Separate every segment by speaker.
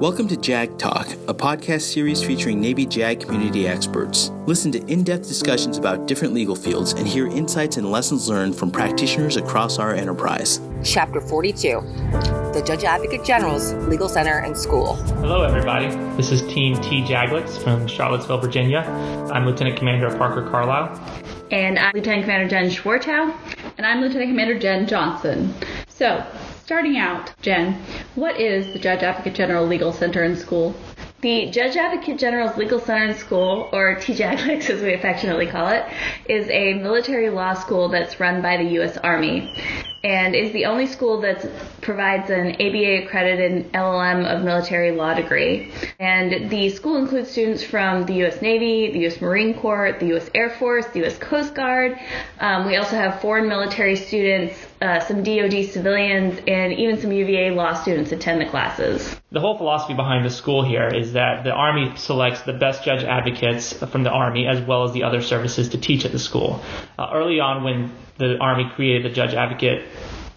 Speaker 1: Welcome to JAG Talk, a podcast series featuring Navy JAG community experts. Listen to in depth discussions about different legal fields and hear insights and lessons learned from practitioners across our enterprise.
Speaker 2: Chapter 42 The Judge Advocate General's Legal Center and School.
Speaker 3: Hello, everybody. This is Team TJAGLCS from Charlottesville, Virginia. I'm Lieutenant Commander Parker Carlisle.
Speaker 4: And I'm Lieutenant Commander Jen Schwartau.
Speaker 5: And I'm Lieutenant Commander Jen Johnson. So, starting out, Jen, what is the Judge Advocate General Legal Center and School?
Speaker 4: The Judge Advocate General's Legal Center and School, or TJAGLCS as we affectionately call it, is a military law school that's run by the U.S. Army and is the only school that provides an ABA accredited LLM of military law degree. And the school includes students from the U.S. Navy, the U.S. Marine Corps, the U.S. Air Force, the U.S. Coast Guard. Um, we also have foreign military students, uh, some DoD civilians, and even some UVA law students attend the classes.
Speaker 3: The whole philosophy behind the school here is that the Army selects the best judge advocates from the Army as well as the other services to teach at the school. Uh, early on, when the Army created the Judge Advocate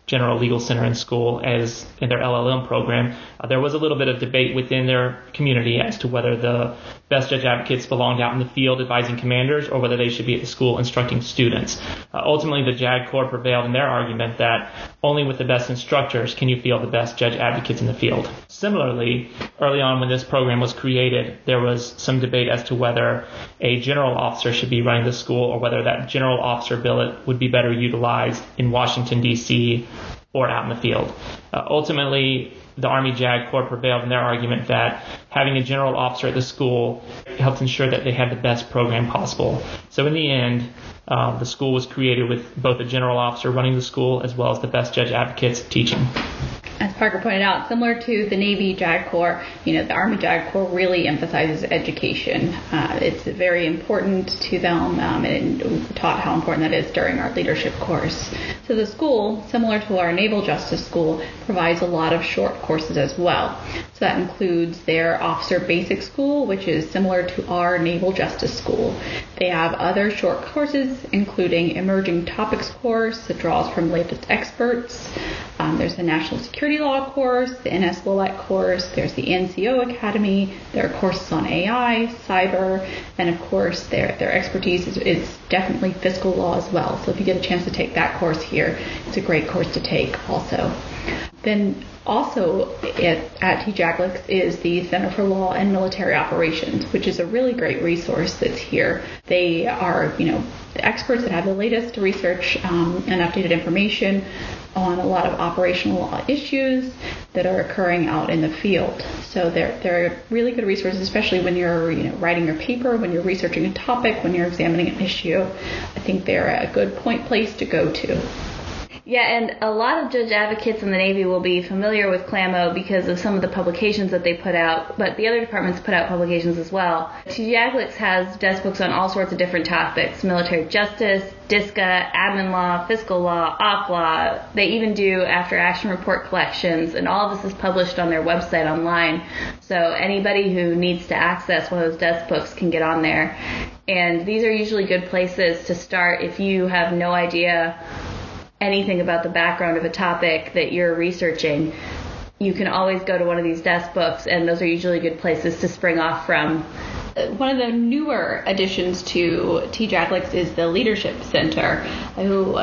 Speaker 3: General Legal Center and School as in their LLM program, uh, there was a little bit of debate within their community as to whether the best judge advocates belonged out in the field advising commanders or whether they should be at the school instructing students. Uh, ultimately, the JAG Corps prevailed in their argument that only with the best instructors can you field the best judge advocates in the field. Similarly, early on when this program was created, there was some debate as to whether a general officer should be running the school or whether that general officer billet would be better utilized in Washington, D.C. or out in the field. Uh, ultimately, the Army JAG Corps prevailed in their argument that having a general officer at the school helped ensure that they had the best program possible. So in the end, uh, the school was created with both a general officer running the school as well as the best judge advocates teaching
Speaker 5: as Parker pointed out, similar to the Navy JAG Corps, you know, the Army JAG Corps really emphasizes education. Uh, it's very important to them, um, and taught how important that is during our leadership course. So the school, similar to our Naval Justice School, provides a lot of short courses as well. So that includes their Officer Basic School, which is similar to our Naval Justice School. They have other short courses, including Emerging Topics course that draws from latest experts. Um, there's the National Security Law course, the NS LOLEC course, there's the NCO Academy, there are courses on AI, cyber, and of course their, their expertise is, is definitely fiscal law as well. So if you get a chance to take that course here, it's a great course to take also. Then also at, at TJAGLCS is the Center for Law and Military Operations, which is a really great resource that's here. They are, you know, experts that have the latest research um, and updated information on a lot of operational law issues that are occurring out in the field. So they're, they're really good resources, especially when you're you know, writing your paper, when you're researching a topic, when you're examining an issue. I think they're a good point place to go to.
Speaker 4: Yeah, and a lot of judge advocates in the Navy will be familiar with CLAMO because of some of the publications that they put out, but the other departments put out publications as well. TJAGLCS has desk books on all sorts of different topics military justice, DISCA, admin law, fiscal law, op law. They even do after action report collections, and all of this is published on their website online. So anybody who needs to access one of those desk books can get on there. And these are usually good places to start if you have no idea anything about the background of a topic that you're researching, you can always go to one of these desk books, and those are usually good places to spring off from.
Speaker 5: Uh, one of the newer additions to TJAGLCS is the Leadership Center, who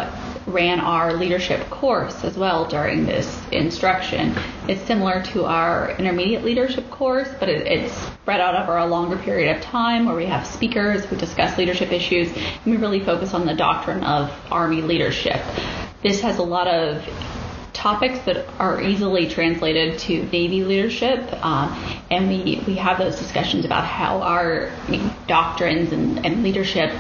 Speaker 5: ran our leadership course as well during this instruction. It's similar to our intermediate leadership course, but it, it's spread out over a longer period of time where we have speakers who discuss leadership issues and we really focus on the doctrine of Army leadership. This has a lot of topics that are easily translated to Navy leadership, um, and we, we have those discussions about how our doctrines and, and leadership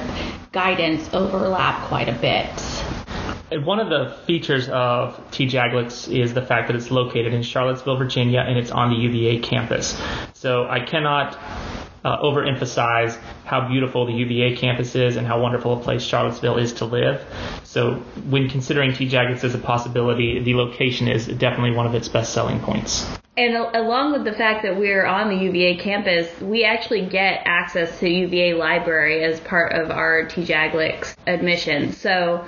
Speaker 5: guidance overlap quite a bit.
Speaker 3: One of the features of TJAGLCS is the fact that it's located in Charlottesville, Virginia, and it's on the UVA campus. So I cannot uh, overemphasize how beautiful the UVA campus is and how wonderful a place Charlottesville is to live. So when considering TJAGLCS as a possibility, the location is definitely one of its best selling points.
Speaker 4: And along with the fact that we're on the UVA campus, we actually get access to UVA library as part of our TJAGLCS admission. So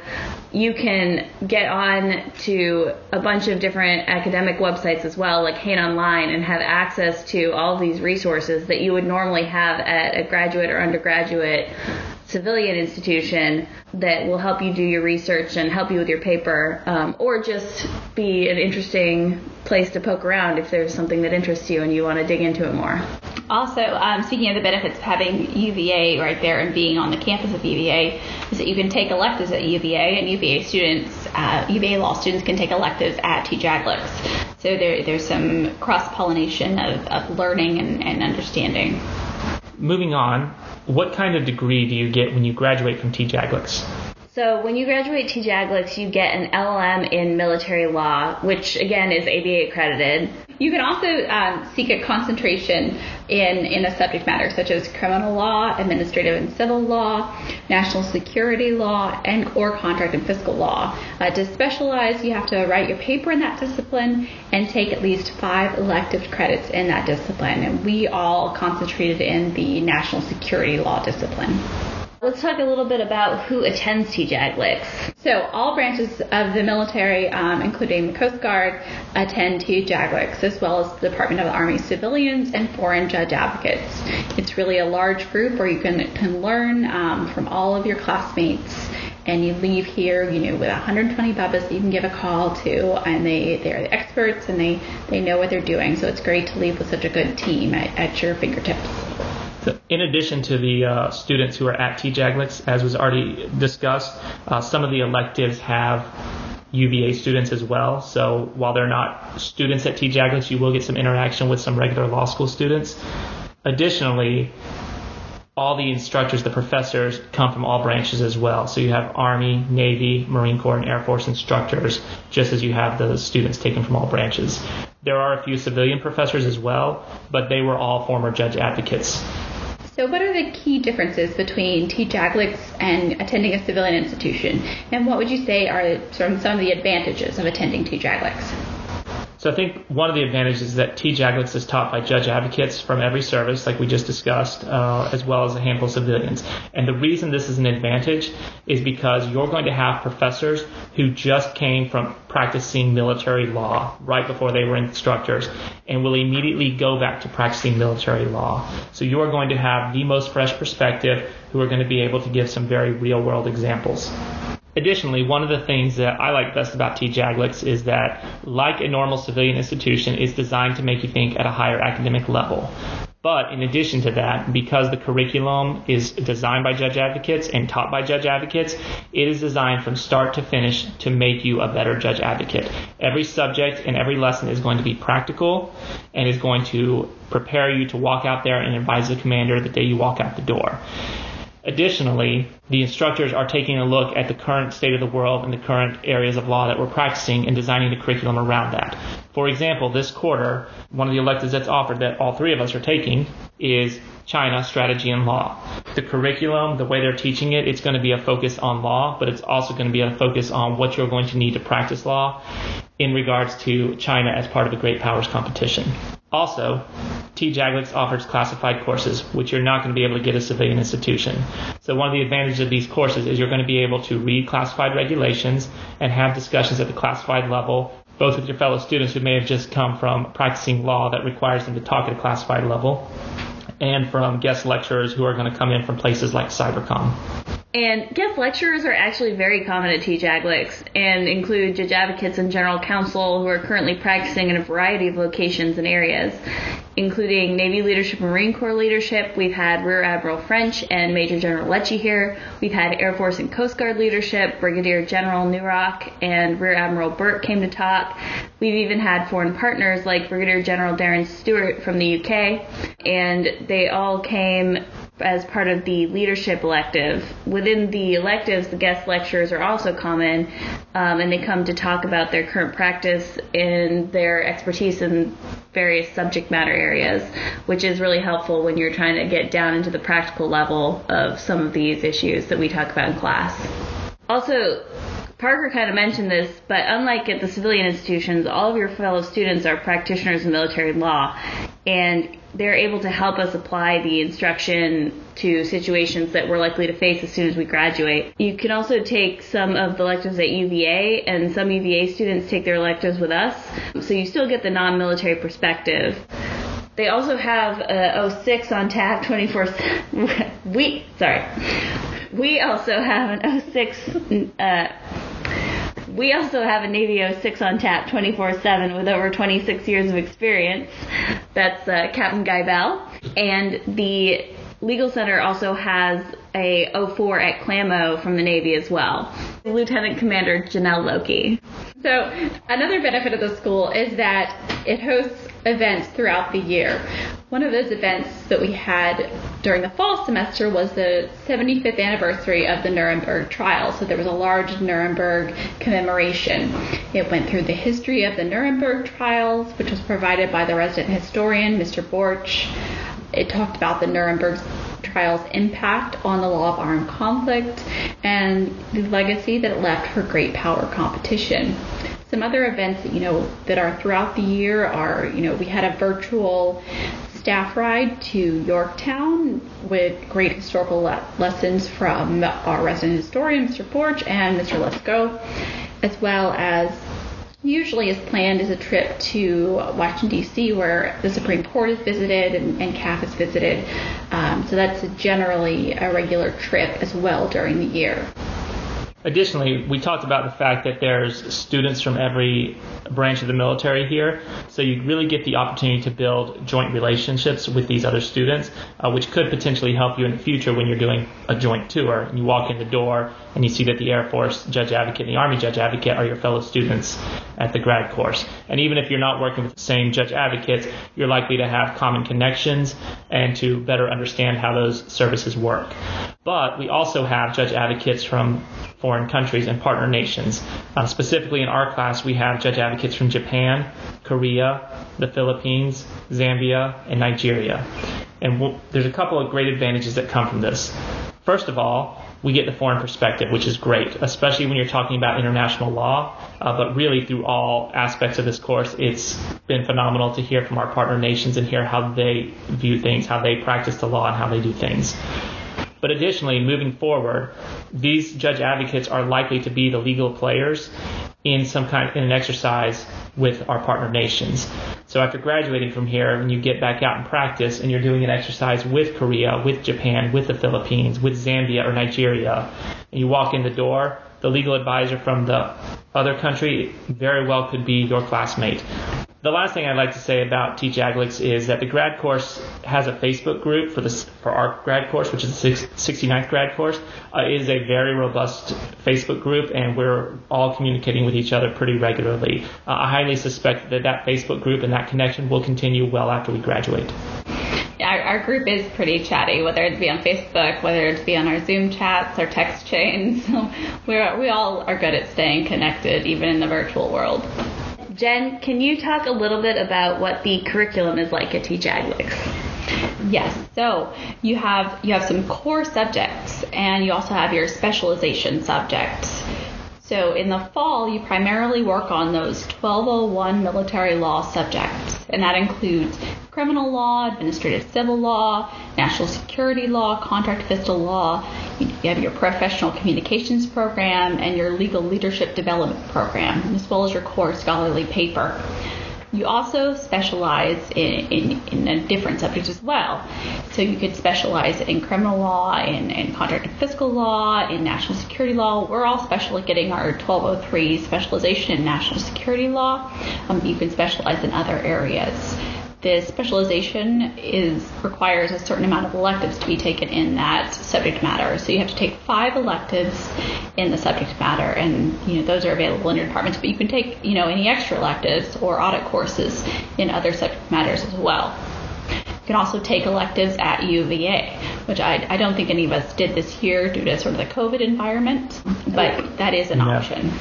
Speaker 4: you can get on to a bunch of different academic websites as well, like Hein Online, and have access to all these resources that you would normally have at a graduate or undergraduate civilian institution that will help you do your research and help you with your paper, um, or just be an interesting place to poke around if there's something that interests you and you want to dig into it more.
Speaker 5: Also, um, speaking of the benefits of having UVA right there and being on the campus of UVA, is that you can take electives at UVA, and UVA students, uh, UVA law students, can take electives at TJAGLCS. So there, there's some cross pollination of, of learning and, and understanding.
Speaker 3: Moving on, what kind of degree do you get when you graduate from TJAGLCS?
Speaker 4: So when you graduate TJAGLCS, you get an LLM in military law, which again is ABA accredited.
Speaker 5: You can also um, seek a concentration in, in a subject matter such as criminal law, administrative and civil law, national security law, and or contract and fiscal law. Uh, to specialize, you have to write your paper in that discipline and take at least five elective credits in that discipline. And we all concentrated in the national security law discipline.
Speaker 4: Let's talk a little bit about who attends TJAGLCS.
Speaker 5: So all branches of the military, um, including the Coast Guard, attend TJAGLCS, as well as the Department of the Army civilians and foreign judge advocates. It's really a large group where you can, can learn um, from all of your classmates and you leave here, you know, with 120 bubbas you can give a call to, and they they're the experts and they they know what they're doing. So it's great to leave with such a good team at, at your fingertips
Speaker 3: in addition to the uh, students who are at TJAGLCS, as was already discussed, uh, some of the electives have UVA students as well. So while they're not students at TJAGLCS, you will get some interaction with some regular law school students. Additionally, all the instructors, the professors, come from all branches as well. So you have Army, Navy, Marine Corps, and Air Force instructors, just as you have the students taken from all branches. There are a few civilian professors as well, but they were all former judge advocates.
Speaker 5: So, what are the key differences between TJAGLCS and attending a civilian institution? And what would you say are some of the advantages of attending TJAGLCS?
Speaker 3: So I think one of the advantages is that TJAGLCS is taught by judge advocates from every service, like we just discussed, uh, as well as a handful of civilians. And the reason this is an advantage is because you're going to have professors who just came from practicing military law right before they were instructors and will immediately go back to practicing military law. So you are going to have the most fresh perspective who are going to be able to give some very real world examples. Additionally, one of the things that I like best about TJAGLCS is that, like a normal civilian institution, it's designed to make you think at a higher academic level. But in addition to that, because the curriculum is designed by judge advocates and taught by judge advocates, it is designed from start to finish to make you a better judge advocate. Every subject and every lesson is going to be practical and is going to prepare you to walk out there and advise the commander the day you walk out the door. Additionally, the instructors are taking a look at the current state of the world and the current areas of law that we're practicing and designing the curriculum around that. For example, this quarter, one of the electives that's offered that all three of us are taking is China Strategy and Law. The curriculum, the way they're teaching it, it's going to be a focus on law, but it's also going to be a focus on what you're going to need to practice law in regards to China as part of the Great Powers competition. Also, TJAGLCS offers classified courses, which you're not going to be able to get at a civilian institution. So one of the advantages of these courses is you're going to be able to read classified regulations and have discussions at the classified level, both with your fellow students who may have just come from practicing law that requires them to talk at a classified level, and from guest lecturers who are going to come in from places like Cybercom.
Speaker 4: And guest lecturers are actually very common at TJAGLCS and include judge advocates and general counsel who are currently practicing in a variety of locations and areas, including Navy leadership Marine Corps leadership. We've had Rear Admiral French and Major General Lecce here. We've had Air Force and Coast Guard leadership. Brigadier General Newrock and Rear Admiral Bert came to talk. We've even had foreign partners like Brigadier General Darren Stewart from the UK, and they all came as part of the leadership elective. Within the electives, the guest lecturers are also common, um, and they come to talk about their current practice and their expertise in various subject matter areas, which is really helpful when you're trying to get down into the practical level of some of these issues that we talk about in class. Also, Parker kind of mentioned this, but unlike at the civilian institutions, all of your fellow students are practitioners in military law, and they're able to help us apply the instruction to situations that we're likely to face as soon as we graduate. You can also take some of the electives at UVA, and some UVA students take their electives with us, so you still get the non-military perspective. They also have uh, 06 on tap 24. we sorry. We also have an 06. Uh, we also have a Navy 06 on tap 24/7 with over 26 years of experience. That's uh, Captain Guy Bell, and the Legal Center also has a 04 at Clamo from the Navy as well. Lieutenant Commander Janelle Loki.
Speaker 5: So, another benefit of the school is that it hosts events throughout the year. One of those events that we had during the fall semester was the 75th anniversary of the Nuremberg trial. So there was a large Nuremberg commemoration. It went through the history of the Nuremberg trials, which was provided by the resident historian, Mr. Borch. It talked about the Nuremberg trial's impact on the law of armed conflict and the legacy that it left for great power competition. Some other events that you know that are throughout the year are you know we had a virtual staff ride to Yorktown with great historical le- lessons from our resident historian Mr. Borch and Mr. Lesko, as well as usually as planned is a trip to Washington D.C. where the Supreme Court is visited and, and CAAF is visited. Um, so that's generally a regular trip as well during the year.
Speaker 3: Additionally, we talked about the fact that there's students from every branch of the military here, so you really get the opportunity to build joint relationships with these other students, uh, which could potentially help you in the future when you're doing a joint tour. And you walk in the door and you see that the Air Force Judge Advocate and the Army Judge Advocate are your fellow students at the grad course. And even if you're not working with the same Judge Advocates, you're likely to have common connections and to better understand how those services work. But we also have Judge Advocates from foreign countries and partner nations. Uh, specifically in our class, we have judge advocates from Japan, Korea, the Philippines, Zambia, and Nigeria. And there's a couple of great advantages that come from this. First of all, we get the foreign perspective, which is great, especially when you're talking about international law. Uh, but really, through all aspects of this course, it's been phenomenal to hear from our partner nations and hear how they view things, how they practice the law, and how they do things. But additionally, moving forward, these judge advocates are likely to be the legal players in some kind in an exercise with our partner nations. So after graduating from here, when you get back out and practice and you're doing an exercise with Korea, with Japan, with the Philippines, with Zambia or Nigeria, and you walk in the door, the legal advisor from the other country very well could be your classmate the last thing I'd like to say about TJAGLCS is that the grad course has a Facebook group for this for our grad course, which is the 69th grad course. Uh, it is a very robust Facebook group, and we're all communicating with each other pretty regularly. Uh, I highly suspect that that Facebook group and that connection will continue well after we graduate.
Speaker 5: Our, our group is pretty chatty, whether it be on Facebook, whether it be on our Zoom chats or text chains. we we all are good at staying connected, even in the virtual world.
Speaker 4: Jen, can you talk a little bit about what the curriculum is like at TJAGLCS?
Speaker 5: Yes. So you have you have some core subjects, and you also have your specialization subjects. So in the fall, you primarily work on those 1201 military law subjects, and that includes criminal law, administrative civil law, national security law, contract fiscal law. You have your professional communications program and your legal leadership development program, as well as your core scholarly paper. You also specialize in, in, in a different subject as well. So you could specialize in criminal law, in, in contract and fiscal law, in national security law. We're all specially getting our 1203 specialization in national security law. Um, you can specialize in other areas the specialization is requires a certain amount of electives to be taken in that subject matter. So you have to take five electives in the subject matter, and you know those are available in your departments. But you can take you know any extra electives or audit courses in other subject matters as well. You can also take electives at UVA, which I, I don't think any of us did this year due to sort of the COVID environment, but that is an option.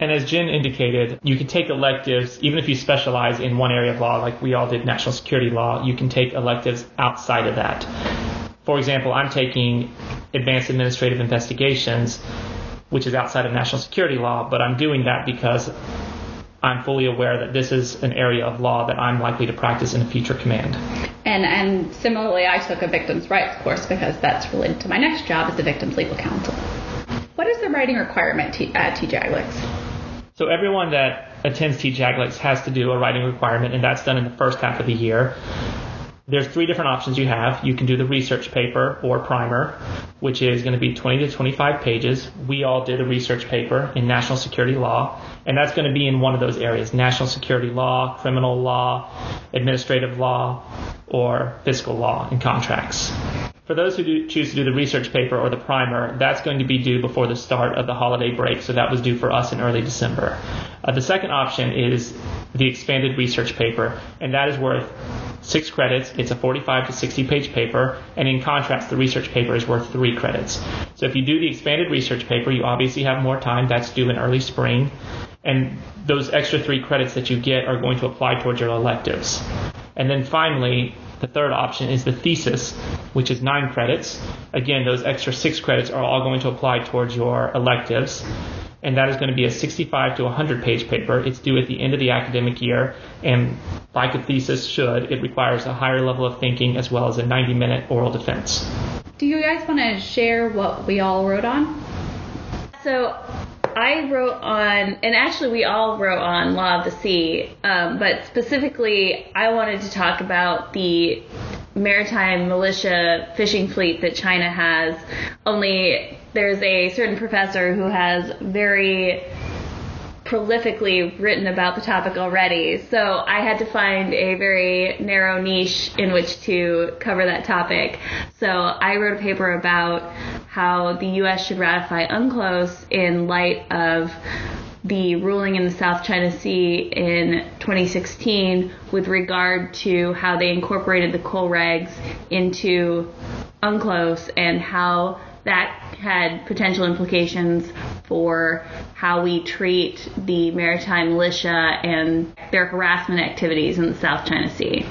Speaker 3: And as Jen indicated, you can take electives, even if you specialize in one area of law, like we all did national security law, you can take electives outside of that. For example, I'm taking advanced administrative investigations, which is outside of national security law, but I'm doing that because I'm fully aware that this is an area of law that I'm likely to practice in a future command.
Speaker 5: And and similarly, I took a victims' rights course because that's related to my next job as the victim's legal counsel. What is the writing requirement at uh, TJAGLCS?
Speaker 3: So everyone that attends TJAGLCS has to do a writing requirement, and that's done in the first half of the year. There's three different options you have. You can do the research paper or primer, which is going to be 20 to 25 pages. We all did a research paper in national security law, and that's going to be in one of those areas national security law, criminal law, administrative law, or fiscal law and contracts. For those who do choose to do the research paper or the primer, that's going to be due before the start of the holiday break, so that was due for us in early December. Uh, the second option is the expanded research paper, and that is worth six credits. It's a 45 to 60 page paper, and in contrast, the research paper is worth three credits. So if you do the expanded research paper, you obviously have more time. That's due in early spring, and those extra three credits that you get are going to apply towards your electives. And then finally, the third option is the thesis, which is nine credits. Again, those extra six credits are all going to apply towards your electives. And that is going to be a 65 to 100 page paper. It's due at the end of the academic year. And like a thesis should, it requires a higher level of thinking as well as a 90 minute oral defense.
Speaker 5: Do you guys want to share what we all wrote on?
Speaker 4: So I wrote on, and actually we all wrote on Law of the Sea, um, but specifically I wanted to talk about the maritime militia fishing fleet that China has. Only there's a certain professor who has very prolifically written about the topic already. So I had to find a very narrow niche in which to cover that topic. So I wrote a paper about how the U.S. should ratify UNCLOS in light of the ruling in the South China Sea in 2016 with regard to how they incorporated the COLREGs into UNCLOS and how that had potential implications for how we treat the maritime militia and their harassment activities in the South China Sea.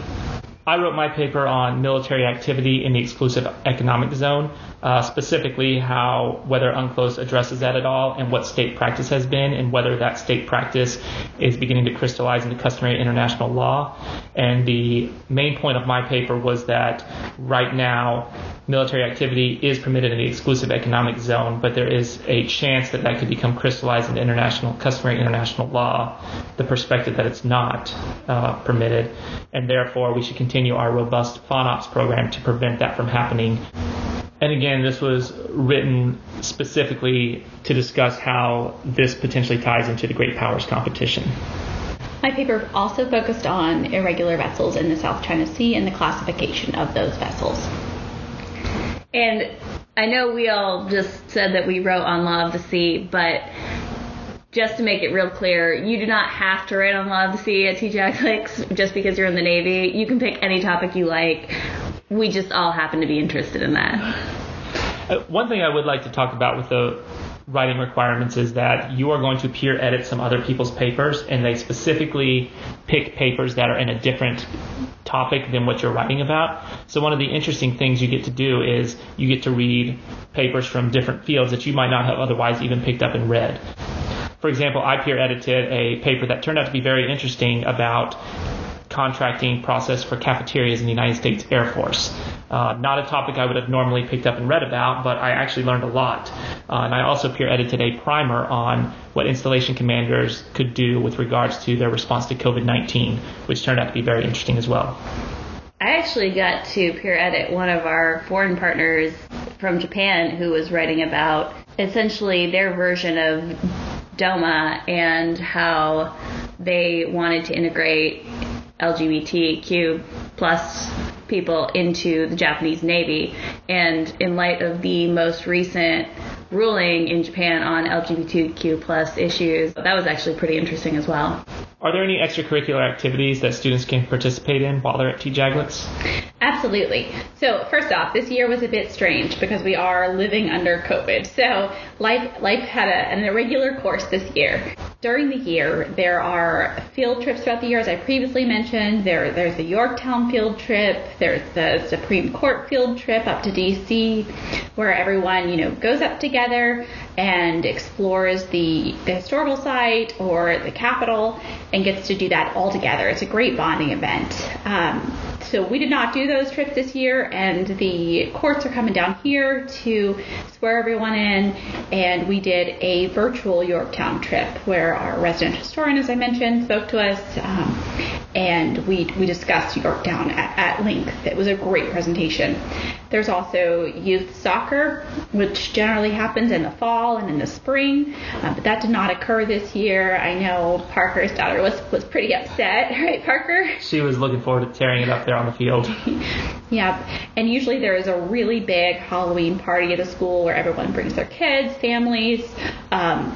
Speaker 3: I wrote my paper on military activity in the exclusive economic zone, uh, specifically how whether UNCLOS addresses that at all and what state practice has been and whether that state practice is beginning to crystallize into customary international law. And the main point of my paper was that right now military activity is permitted in the exclusive economic zone, but there is a chance that that could become crystallized into international customary international law. The perspective that it's not uh, permitted, and therefore we should continue our robust FONOPS program to prevent that from happening. And again, this was written specifically to discuss how this potentially ties into the Great Powers competition.
Speaker 5: My paper also focused on irregular vessels in the South China Sea and the classification of those vessels.
Speaker 4: And I know we all just said that we wrote on Law of the Sea, but just to make it real clear, you do not have to write on Law of the Sea at TJAGLCS just because you're in the Navy. You can pick any topic you like. We just all happen to be interested in that.
Speaker 3: Uh, one thing I would like to talk about with the writing requirements is that you are going to peer edit some other people's papers, and they specifically pick papers that are in a different topic than what you're writing about. So one of the interesting things you get to do is you get to read papers from different fields that you might not have otherwise even picked up and read. For example, I peer edited a paper that turned out to be very interesting about contracting process for cafeterias in the United States Air Force. Uh, not a topic I would have normally picked up and read about, but I actually learned a lot. Uh, and I also peer edited a primer on what installation commanders could do with regards to their response to COVID 19, which turned out to be very interesting as well.
Speaker 4: I actually got to peer edit one of our foreign partners from Japan who was writing about essentially their version of DOMA and how they wanted to integrate LGBTQ plus people into the Japanese Navy. And in light of the most recent ruling in Japan on LGBTQ plus issues, that was actually pretty interesting as well.
Speaker 3: Are there any extracurricular activities that students can participate in while they're at TJAGLCS?
Speaker 5: Absolutely. So first off, this year was a bit strange because we are living under COVID. So life life had a, an irregular course this year. During the year, there are field trips throughout the year, as I previously mentioned. There, there's the Yorktown field trip. There's the Supreme Court field trip up to D.C., where everyone, you know, goes up together and explores the, the historical site or the Capitol and gets to do that all together. It's a great bonding event. Um, so we did not do those trips this year, and the courts are coming down here to swear everyone in, and we did a virtual Yorktown trip where our resident historian, as I mentioned, spoke to us, um, and we, we discussed Yorktown at, at length. It was a great presentation. There's also youth soccer, which generally happens in the fall and in the spring, uh, but that did not occur this year. I know Parker's daughter was, was pretty upset, right, Parker?
Speaker 3: She was looking forward to tearing it up there on the field.
Speaker 5: yeah, and usually there is a really big Halloween party at the school where everyone brings their kids, families. Um,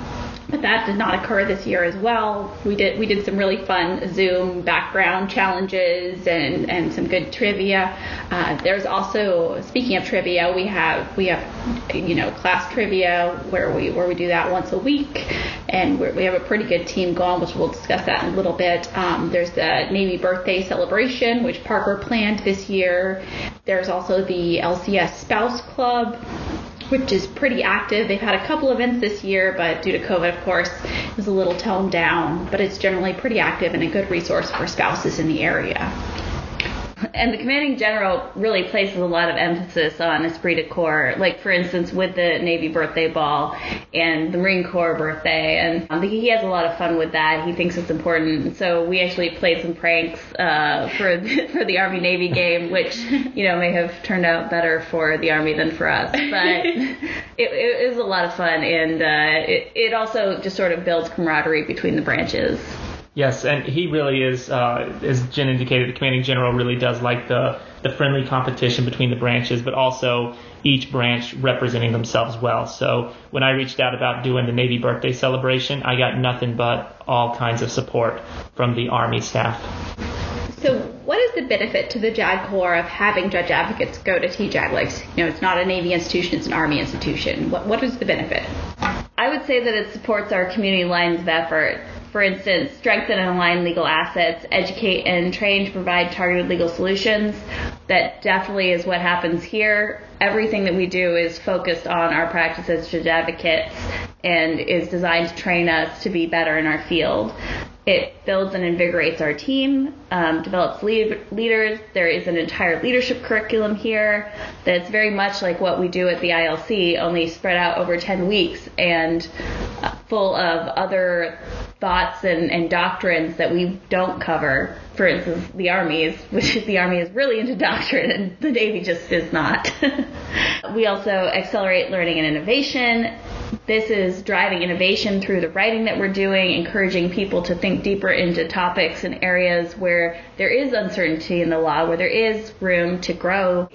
Speaker 5: but that did not occur this year as well. We did we did some really fun Zoom background challenges and, and some good trivia. Uh, there's also speaking of trivia, we have we have you know class trivia where we where we do that once a week, and we have a pretty good team going, which we'll discuss that in a little bit. Um, there's the Navy birthday celebration, which Parker planned this year. There's also the LCS Spouse Club which is pretty active. They've had a couple events this year, but due to COVID, of course, was a little toned down. But it's generally pretty active and a good resource for spouses in the area.
Speaker 4: And the commanding general really places a lot of emphasis on esprit de corps. Like, for instance, with the Navy birthday ball and the Marine Corps birthday. And think he has a lot of fun with that. He thinks it's important. So we actually played some pranks uh, for, for the Army Navy game, which, you know, may have turned out better for the Army than for us. But it, it, was a lot of fun. And uh, it, it also just sort of builds camaraderie between the branches.
Speaker 3: Yes, and he really is, uh, as Jen indicated, the commanding general really does like the, the friendly competition between the branches, but also each branch representing themselves well. So when I reached out about doing the Navy birthday celebration, I got nothing but all kinds of support from the Army staff.
Speaker 5: So, what is the benefit to the JAG Corps of having judge advocates go to TJAG? Like, you know, it's not a Navy institution; it's an Army institution. What what is the benefit?
Speaker 4: I would say that it supports our community lines of effort for instance, strengthen and align legal assets, educate and train to provide targeted legal solutions. That definitely is what happens here. Everything that we do is focused on our practice as judge advocates and is designed to train us to be better in our field. It builds and invigorates our team, um, develops lead- leaders. There is an entire leadership curriculum here that's very much like what we do at the ILC, only spread out over 10 weeks and uh, full of other thoughts and, and doctrines that we don't cover. For instance, the Army is, which the Army is really into doctrine and the Navy just is not. we also accelerate learning and innovation. This is driving innovation through the writing that we're doing, encouraging people to think deeper into topics and areas where there is uncertainty in the law, where there is room to grow.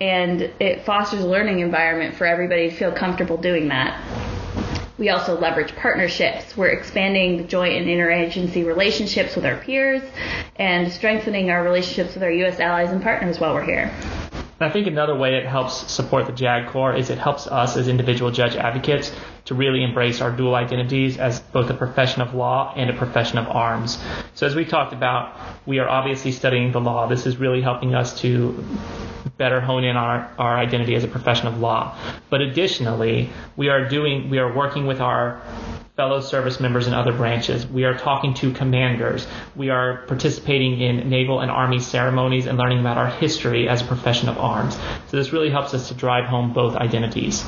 Speaker 4: And it fosters a learning environment for everybody to feel comfortable doing that. We also leverage partnerships. We're expanding the joint and interagency relationships with our peers and strengthening our relationships with our U.S. allies and partners while we're here.
Speaker 3: I think another way it helps support the JAG Corps is it helps us as individual judge advocates to really embrace our dual identities as both a profession of law and a profession of arms. So as we talked about, we are obviously studying the law. This is really helping us to better hone in our, our identity as a profession of law. But additionally, we are doing we are working with our fellow service members in other branches. We are talking to commanders. We are participating in naval and army ceremonies and learning about our history as a profession of arms. So this really helps us to drive home both identities.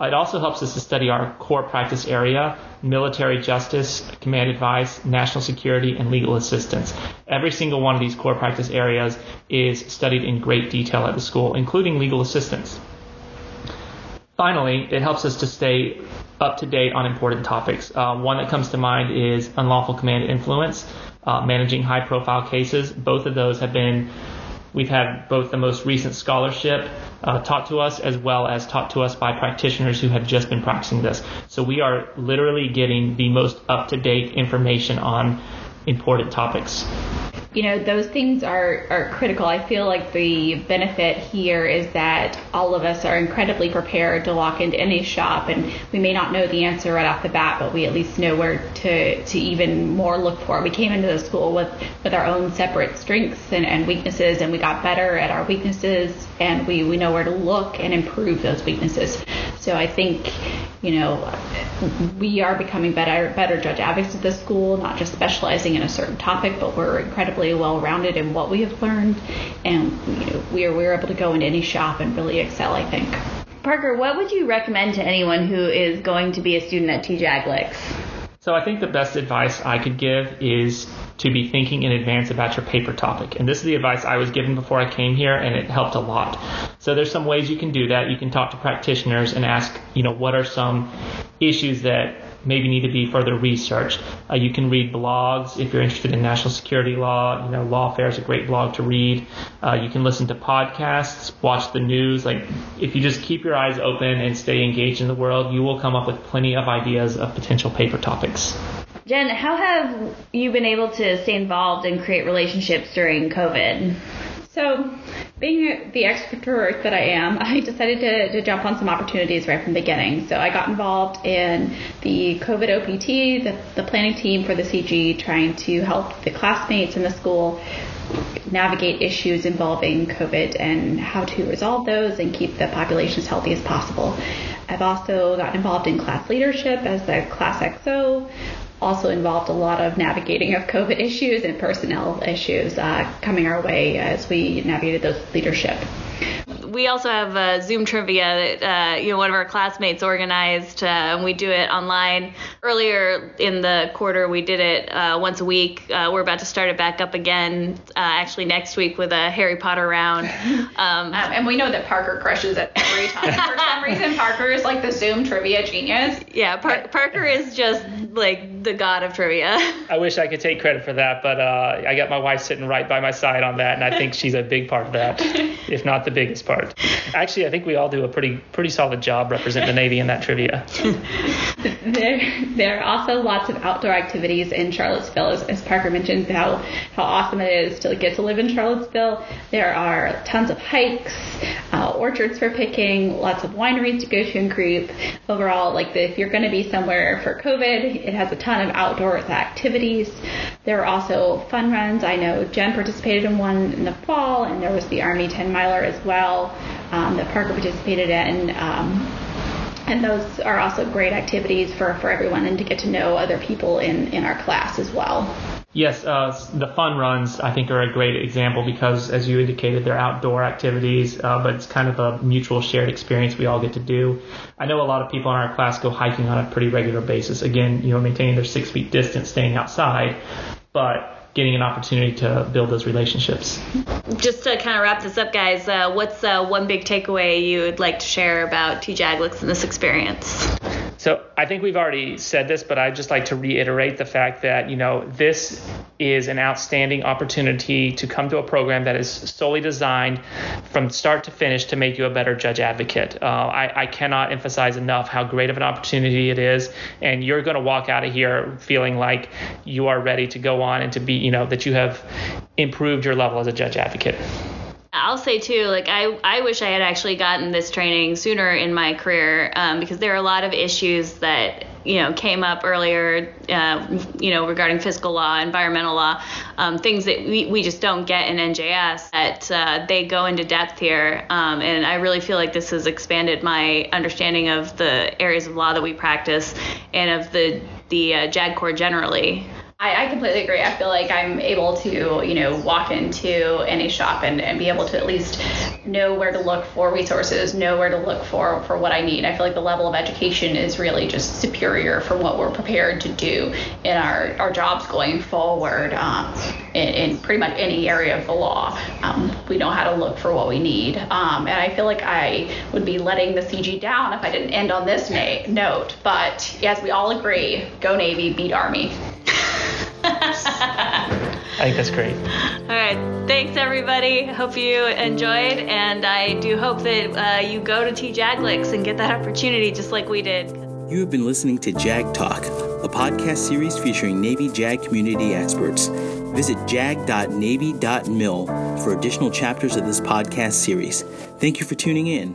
Speaker 3: It also helps us to study our core practice area, military justice, command advice, national security, and legal assistance. Every single one of these core practice areas is studied in great detail at the school, including legal assistance. Finally, it helps us to stay up to date on important topics. Uh, one that comes to mind is unlawful command influence, uh, managing high profile cases. Both of those have been, we've had both the most recent scholarship uh, taught to us as well as taught to us by practitioners who have just been practicing this. So we are literally getting the most up to date information on important topics.
Speaker 5: You know those things are are critical. I feel like the benefit here is that all of us are incredibly prepared to walk into any shop and we may not know the answer right off the bat but we at least know where to to even more look for we came into the school with with our own separate strengths and, and weaknesses and we got better at our weaknesses and we we know where to look and improve those weaknesses. So i think you know we are becoming better better judge advocates at this school not just specializing in a certain topic but we're incredibly well rounded in what we have learned, and you know, we are we're able to go into any shop and really excel. I think.
Speaker 4: Parker, what would you recommend to anyone who is going to be a student at TJAG
Speaker 3: So I think the best advice I could give is to be thinking in advance about your paper topic. And this is the advice I was given before I came here and it helped a lot. So there's some ways you can do that. You can talk to practitioners and ask, you know, what are some issues that maybe need to be further researched. Uh, you can read blogs if you're interested in national security law. You know, Lawfare is a great blog to read. Uh, you can listen to podcasts, watch the news. Like, if you just keep your eyes open and stay engaged in the world, you will come up with plenty of ideas of potential paper topics.
Speaker 4: Jen, how have you been able to stay involved and create relationships during COVID?
Speaker 5: So, being the extrovert that I am, I decided to, to jump on some opportunities right from the beginning. So, I got involved in the COVID OPT, the, the planning team for the CG, trying to help the classmates in the school navigate issues involving COVID and how to resolve those and keep the population as healthy as possible. I've also gotten involved in class leadership as the class XO, also involved a lot of navigating of COVID issues and personnel issues uh, coming our way as we navigated those leadership
Speaker 4: we also have uh, Zoom trivia that uh, you know one of our classmates organized, uh, and we do it online. Earlier in the quarter, we did it uh, once a week. Uh, we're about to start it back up again, uh, actually next week with a Harry Potter round.
Speaker 5: Um, um, and we know that Parker crushes it every time. For some reason, Parker is like the Zoom trivia genius.
Speaker 4: Yeah, Par- Parker is just like the god of trivia.
Speaker 3: I wish I could take credit for that, but uh, I got my wife sitting right by my side on that, and I think she's a big part of that, if not the biggest part. Actually, I think we all do a pretty pretty solid job representing the Navy in that trivia.
Speaker 5: there, there are also lots of outdoor activities in Charlottesville, as, as Parker mentioned how how awesome it is to get to live in Charlottesville. There are tons of hikes, uh, orchards for picking, lots of wineries to go to and group. Overall, like the, if you're going to be somewhere for COVID, it has a ton of outdoor activities. There are also fun runs. I know Jen participated in one in the fall, and there was the Army 10 miler as well um, that Parker participated in. Um, and those are also great activities for, for everyone and to get to know other people in, in our class as well.
Speaker 3: Yes, uh, the fun runs I think are a great example because, as you indicated, they're outdoor activities, uh, but it's kind of a mutual shared experience we all get to do. I know a lot of people in our class go hiking on a pretty regular basis. Again, you know, maintaining their six feet distance, staying outside, but getting an opportunity to build those relationships.
Speaker 4: Just to kind of wrap this up, guys, uh, what's uh, one big takeaway you would like to share about TJAGLCS and this experience?
Speaker 3: So I think we've already said this, but I'd just like to reiterate the fact that, you know, this is an outstanding opportunity to come to a program that is solely designed from start to finish to make you a better judge advocate. Uh, I, I cannot emphasize enough how great of an opportunity it is. And you're going to walk out of here feeling like you are ready to go on and to be, you know, that you have improved your level as a judge advocate.
Speaker 4: I'll say too, like I, I wish I had actually gotten this training sooner in my career um, because there are a lot of issues that you know came up earlier, uh, you know, regarding fiscal law, environmental law, um, things that we, we just don't get in NJS. That uh, they go into depth here, um, and I really feel like this has expanded my understanding of the areas of law that we practice and of the the uh, JAG Corps generally.
Speaker 5: I, I, completely agree. I feel like I'm able to, you know, walk into any shop and, and be able to at least know where to look for resources, know where to look for for what I need. I feel like the level of education is really just superior from what we're prepared to do in our, our jobs going forward um, in, in, pretty much any area of the law. Um, we know how to look for what we need. Um, and I feel like I would be letting the CG down if I didn't end on this na- note. But yes, we all agree go Navy, beat Army.
Speaker 3: I think that's great.
Speaker 4: All right. Thanks, everybody. Hope you enjoyed. And I do hope that uh, you go to TJAGLCS and get that opportunity just like we did.
Speaker 1: You have been listening to JAG Talk, a podcast series featuring Navy JAG community experts. Visit jag.navy.mil for additional chapters of this podcast series. Thank you for tuning in.